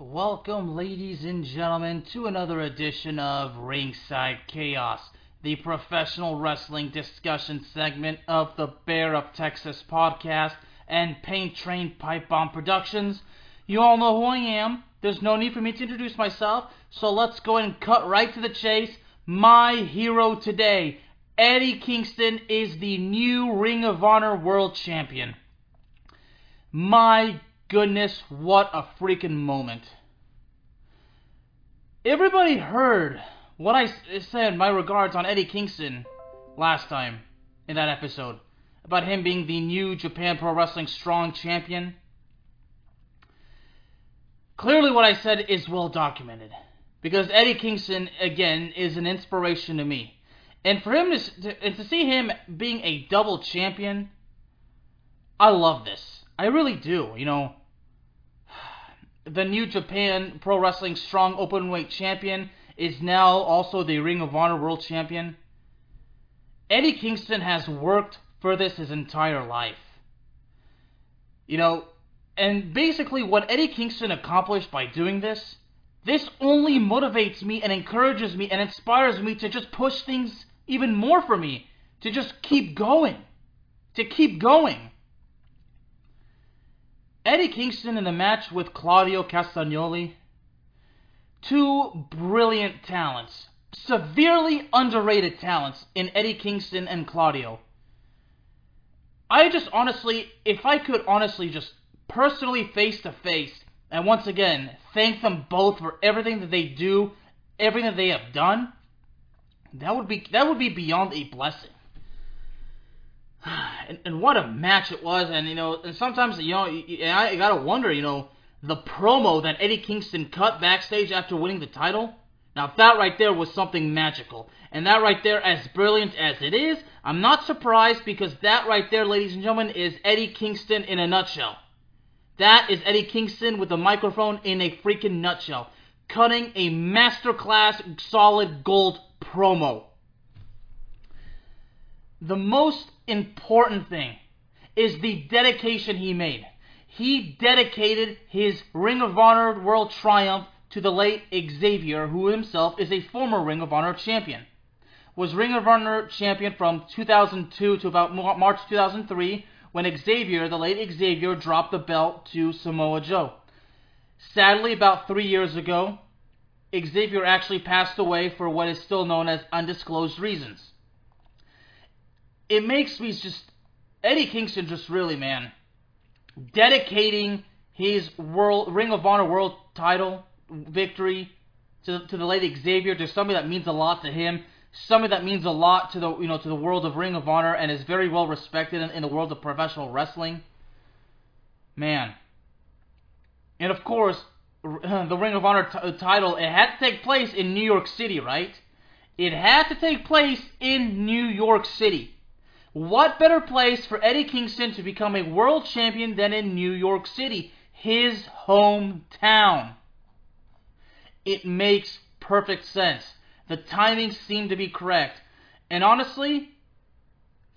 Welcome, ladies and gentlemen, to another edition of Ringside Chaos, the professional wrestling discussion segment of the Bear of Texas podcast and Paint Train Pipe Bomb Productions. You all know who I am. There's no need for me to introduce myself, so let's go and cut right to the chase. My hero today, Eddie Kingston, is the new Ring of Honor World Champion. My goodness, what a freaking moment. Everybody heard what I said, my regards on Eddie Kingston last time in that episode about him being the new Japan Pro Wrestling Strong Champion. Clearly, what I said is well documented because Eddie Kingston, again, is an inspiration to me. And for him to, and to see him being a double champion, I love this. I really do. You know, the New Japan Pro Wrestling Strong Openweight Champion is now also the Ring of Honor World Champion. Eddie Kingston has worked for this his entire life. You know, and basically what Eddie Kingston accomplished by doing this, this only motivates me and encourages me and inspires me to just push things even more for me, to just keep going, to keep going. Eddie Kingston in the match with Claudio Castagnoli. Two brilliant talents, severely underrated talents in Eddie Kingston and Claudio. I just honestly, if I could honestly just personally face to face, and once again, thank them both for everything that they do, everything that they have done, that would be that would be beyond a blessing. And, and what a match it was, and you know, and sometimes you know, I gotta wonder, you know, the promo that Eddie Kingston cut backstage after winning the title. Now that right there was something magical, and that right there, as brilliant as it is, I'm not surprised because that right there, ladies and gentlemen, is Eddie Kingston in a nutshell. That is Eddie Kingston with the microphone in a freaking nutshell, cutting a masterclass solid gold promo. The most important thing is the dedication he made. He dedicated his Ring of Honor World Triumph to the late Xavier, who himself is a former Ring of Honor champion. Was Ring of Honor champion from 2002 to about March 2003 when Xavier, the late Xavier, dropped the belt to Samoa Joe. Sadly, about three years ago, Xavier actually passed away for what is still known as undisclosed reasons it makes me just Eddie Kingston just really man dedicating his world Ring of Honor World Title victory to to the late Xavier to somebody that means a lot to him, somebody that means a lot to the you know to the world of Ring of Honor and is very well respected in, in the world of professional wrestling. Man, and of course the Ring of Honor t- title it had to take place in New York City, right? It had to take place in New York City. What better place for Eddie Kingston to become a world champion than in New York City, his hometown? It makes perfect sense. The timing seemed to be correct. And honestly,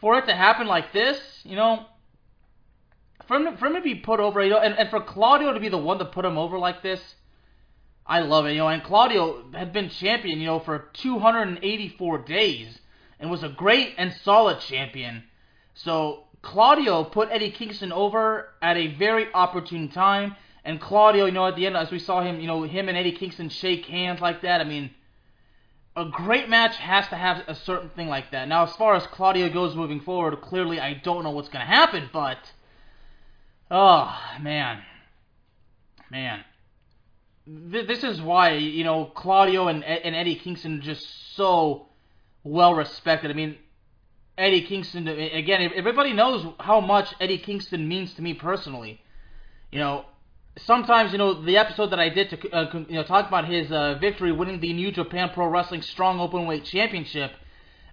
for it to happen like this, you know, for him, for him to be put over, you know, and, and for Claudio to be the one to put him over like this, I love it, you know. And Claudio had been champion, you know, for 284 days and was a great and solid champion. So Claudio put Eddie Kingston over at a very opportune time. And Claudio, you know, at the end, as we saw him, you know, him and Eddie Kingston shake hands like that. I mean, a great match has to have a certain thing like that. Now, as far as Claudio goes moving forward, clearly I don't know what's going to happen, but. Oh, man. Man. This is why, you know, Claudio and, and Eddie Kingston just so well respected. I mean, Eddie Kingston, again, everybody knows how much Eddie Kingston means to me personally. You know, sometimes, you know, the episode that I did to, uh, you know, talk about his uh, victory winning the New Japan Pro Wrestling Strong Openweight Championship,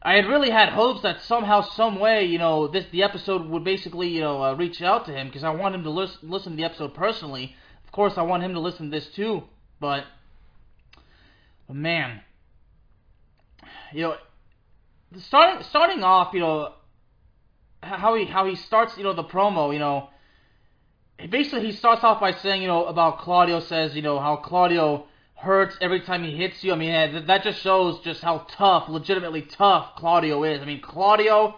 I had really had hopes that somehow, some way, you know, this the episode would basically, you know, uh, reach out to him because I want him to listen, listen to the episode personally. Of course, I want him to listen to this too, but, but man, you know, starting starting off, you know, how he how he starts, you know, the promo, you know, basically he starts off by saying, you know, about Claudio says, you know, how Claudio hurts every time he hits you. I mean, that just shows just how tough, legitimately tough Claudio is. I mean, Claudio,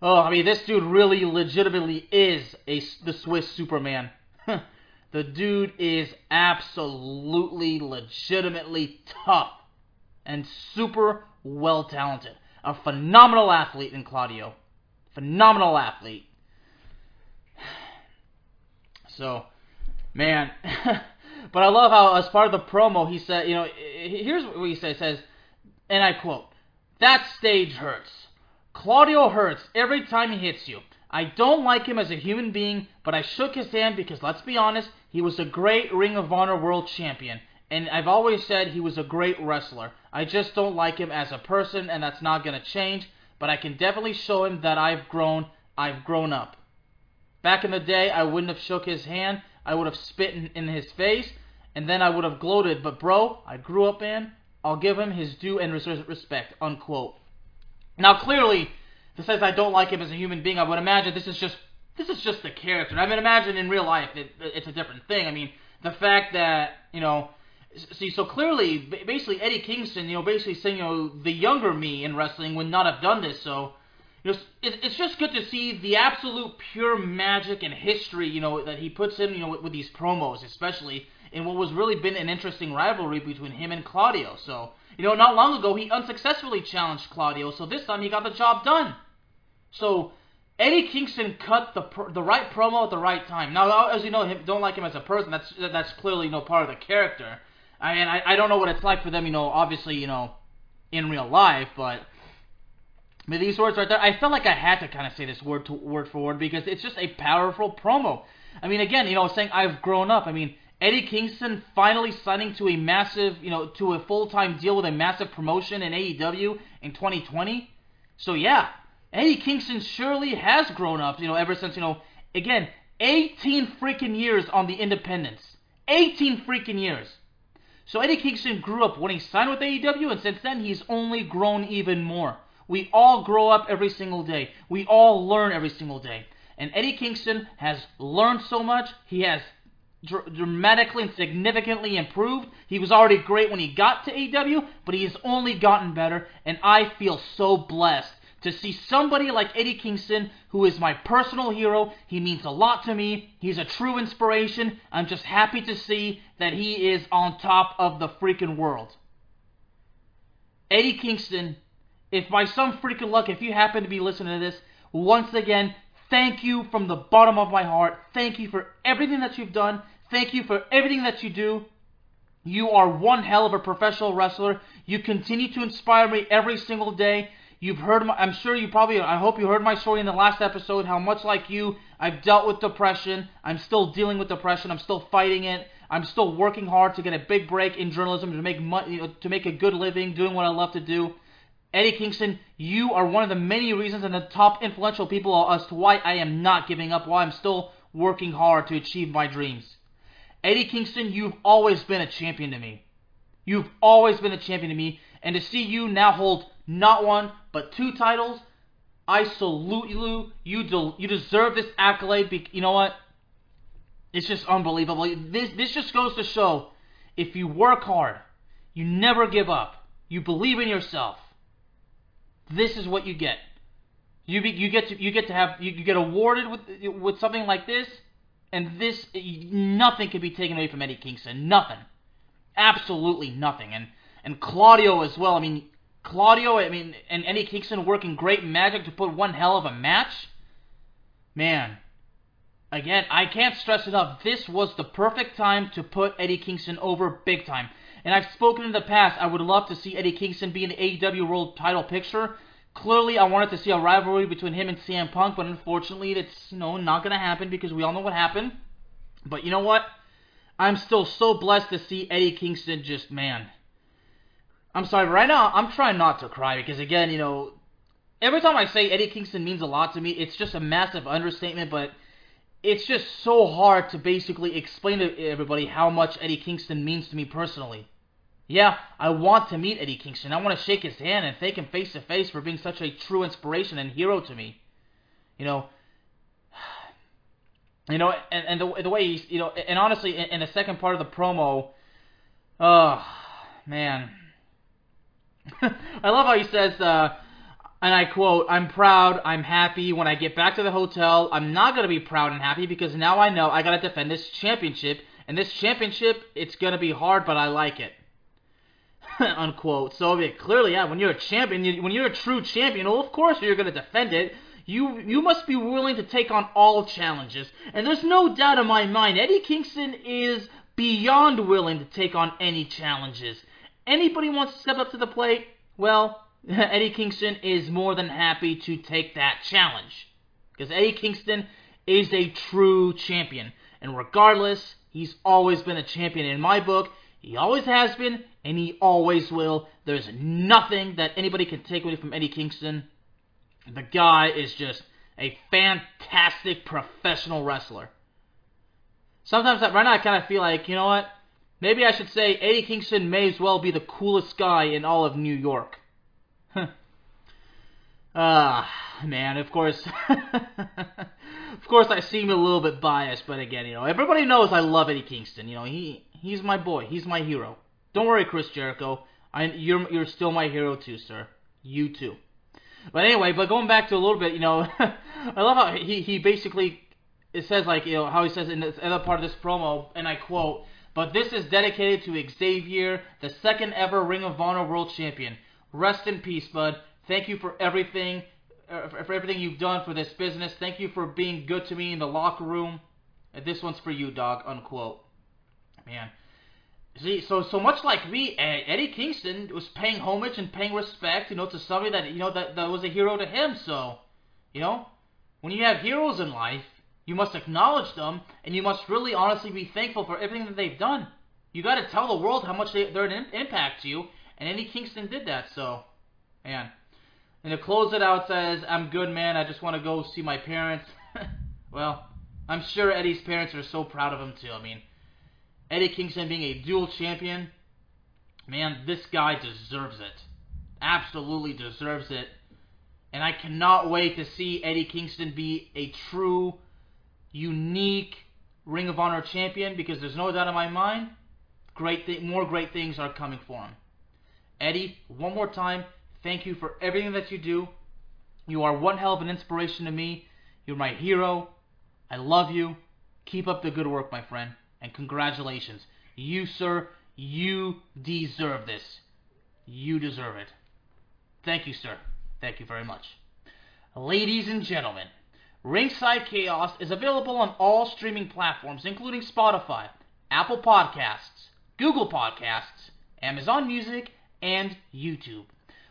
oh, I mean, this dude really legitimately is a the Swiss Superman. the dude is absolutely, legitimately tough and super well talented. A phenomenal athlete in Claudio. Phenomenal athlete. So, man. but I love how, as part of the promo, he said, you know, here's what he says, says, and I quote, that stage hurts. Claudio hurts every time he hits you. I don't like him as a human being, but I shook his hand because, let's be honest, he was a great Ring of Honor World Champion. And I've always said he was a great wrestler. I just don't like him as a person, and that's not going to change. But I can definitely show him that I've grown. I've grown up. Back in the day, I wouldn't have shook his hand. I would have spit in, in his face, and then I would have gloated. But bro, I grew up in. I'll give him his due and respect. Unquote. Now clearly, this says I don't like him as a human being. I would imagine this is just this is just the character. I mean, imagine in real life it, it's a different thing. I mean, the fact that you know, see, so clearly, basically Eddie Kingston, you know, basically saying, you know, the younger me in wrestling would not have done this. So you know, it, it's just good to see the absolute pure magic and history, you know, that he puts in, you know, with, these promos, especially in what was really been an interesting rivalry between him and Claudio. So, you know, not long ago he unsuccessfully challenged Claudio, so this time he got the job done. So, Eddie Kingston cut the the right promo at the right time. Now, as you know, him, don't like him as a person. That's that's clearly no part of the character. I mean, I, I don't know what it's like for them, you know, obviously, you know, in real life, but these words right there, I felt like I had to kind of say this word to word for word because it's just a powerful promo. I mean, again, you know, saying I've grown up. I mean, Eddie Kingston finally signing to a massive, you know, to a full-time deal with a massive promotion in AEW in 2020. So yeah, Eddie Kingston surely has grown up, you know, ever since, you know, again, 18 freaking years on the independents. 18 freaking years. So Eddie Kingston grew up when he signed with AEW, and since then he's only grown even more. We all grow up every single day. We all learn every single day. And Eddie Kingston has learned so much. He has dr- dramatically and significantly improved. He was already great when he got to AEW, but he has only gotten better. And I feel so blessed to see somebody like Eddie Kingston, who is my personal hero. He means a lot to me. He's a true inspiration. I'm just happy to see that he is on top of the freaking world. Eddie Kingston if by some freaking luck, if you happen to be listening to this, once again, thank you from the bottom of my heart. Thank you for everything that you've done. Thank you for everything that you do. You are one hell of a professional wrestler. You continue to inspire me every single day. You've heard my, I'm sure you probably, I hope you heard my story in the last episode, how much like you, I've dealt with depression. I'm still dealing with depression. I'm still fighting it. I'm still working hard to get a big break in journalism, to make money, to make a good living, doing what I love to do. Eddie Kingston, you are one of the many reasons and the top influential people as to why I am not giving up, why I'm still working hard to achieve my dreams. Eddie Kingston, you've always been a champion to me. You've always been a champion to me, and to see you now hold not one but two titles, I salute you. You de- you deserve this accolade. Be- you know what? It's just unbelievable. This this just goes to show, if you work hard, you never give up. You believe in yourself this is what you get. You be, you get to you get to have you, you get awarded with with something like this, and this nothing can be taken away from Eddie Kingston. Nothing, absolutely nothing. And and Claudio as well. I mean Claudio. I mean and Eddie Kingston working great magic to put one hell of a match. Man, again, I can't stress enough. This was the perfect time to put Eddie Kingston over big time. And I've spoken in the past, I would love to see Eddie Kingston be in the AEW World title picture. Clearly, I wanted to see a rivalry between him and CM Punk, but unfortunately, it's you know not going to happen because we all know what happened. But you know what? I'm still so blessed to see Eddie Kingston just man. I'm sorry, right now I'm trying not to cry because again, you know, every time I say Eddie Kingston means a lot to me, it's just a massive understatement, but it's just so hard to basically explain to everybody how much Eddie Kingston means to me personally. Yeah, I want to meet Eddie Kingston. I want to shake his hand and thank him face to face for being such a true inspiration and hero to me. You know, You know, and, and the the way he's you know, and honestly, in, in the second part of the promo, oh man, I love how he says. Uh, and I quote, I'm proud, I'm happy. When I get back to the hotel, I'm not going to be proud and happy because now I know I got to defend this championship. And this championship, it's going to be hard, but I like it. Unquote. So yeah, clearly, yeah, when you're a champion, when you're a true champion, well, of course you're going to defend it. You you must be willing to take on all challenges. And there's no doubt in my mind, Eddie Kingston is beyond willing to take on any challenges. Anybody wants to step up to the plate? Well, Eddie Kingston is more than happy to take that challenge. Because Eddie Kingston is a true champion. And regardless, he's always been a champion in my book. He always has been, and he always will. There's nothing that anybody can take away from Eddie Kingston. The guy is just a fantastic professional wrestler. Sometimes right now I kind of feel like, you know what? Maybe I should say Eddie Kingston may as well be the coolest guy in all of New York. Ah, man, of course. of course, I seem a little bit biased, but again, you know, everybody knows I love Eddie Kingston. You know, he he's my boy. He's my hero. Don't worry, Chris Jericho. I, you're you're still my hero too, sir. You too. But anyway, but going back to a little bit, you know, I love how he he basically it says like you know how he says in the other part of this promo, and I quote. But this is dedicated to Xavier, the second ever Ring of Honor World Champion. Rest in peace, bud. Thank you for everything, uh, for everything you've done for this business. Thank you for being good to me in the locker room. And this one's for you, dog. Unquote. Man. See, so so much like me, Eddie Kingston was paying homage and paying respect, you know, to somebody that you know that, that was a hero to him. So, you know, when you have heroes in life, you must acknowledge them, and you must really honestly be thankful for everything that they've done. You got to tell the world how much they, they're an impact to you, and Eddie Kingston did that, so, man. And to close it out says, I'm good, man. I just want to go see my parents. well, I'm sure Eddie's parents are so proud of him, too. I mean, Eddie Kingston being a dual champion, man, this guy deserves it. Absolutely deserves it. And I cannot wait to see Eddie Kingston be a true, unique Ring of Honor champion because there's no doubt in my mind, great th- more great things are coming for him. Eddie, one more time, thank you for everything that you do. You are one hell of an inspiration to me. You're my hero. I love you. Keep up the good work, my friend. And congratulations. You, sir, you deserve this. You deserve it. Thank you, sir. Thank you very much. Ladies and gentlemen, Ringside Chaos is available on all streaming platforms, including Spotify, Apple Podcasts, Google Podcasts, Amazon Music, and YouTube.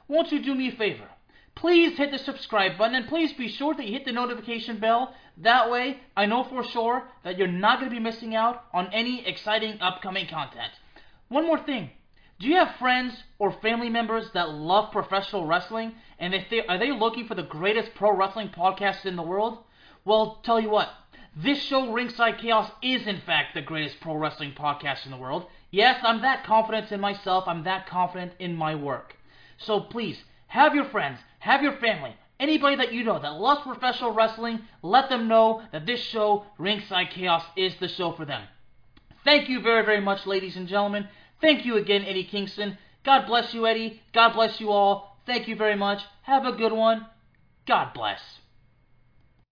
Won't you do me a favor? Please hit the subscribe button and please be sure that you hit the notification bell. That way, I know for sure that you're not going to be missing out on any exciting upcoming content. One more thing. Do you have friends or family members that love professional wrestling and if they, are they looking for the greatest pro wrestling podcast in the world? Well, tell you what, this show, Ringside Chaos, is in fact the greatest pro wrestling podcast in the world. Yes, I'm that confident in myself. I'm that confident in my work. So please, have your friends, have your family, anybody that you know that loves professional wrestling, let them know that this show, Ringside Chaos, is the show for them. Thank you very, very much, ladies and gentlemen. Thank you again, Eddie Kingston. God bless you, Eddie. God bless you all. Thank you very much. Have a good one. God bless.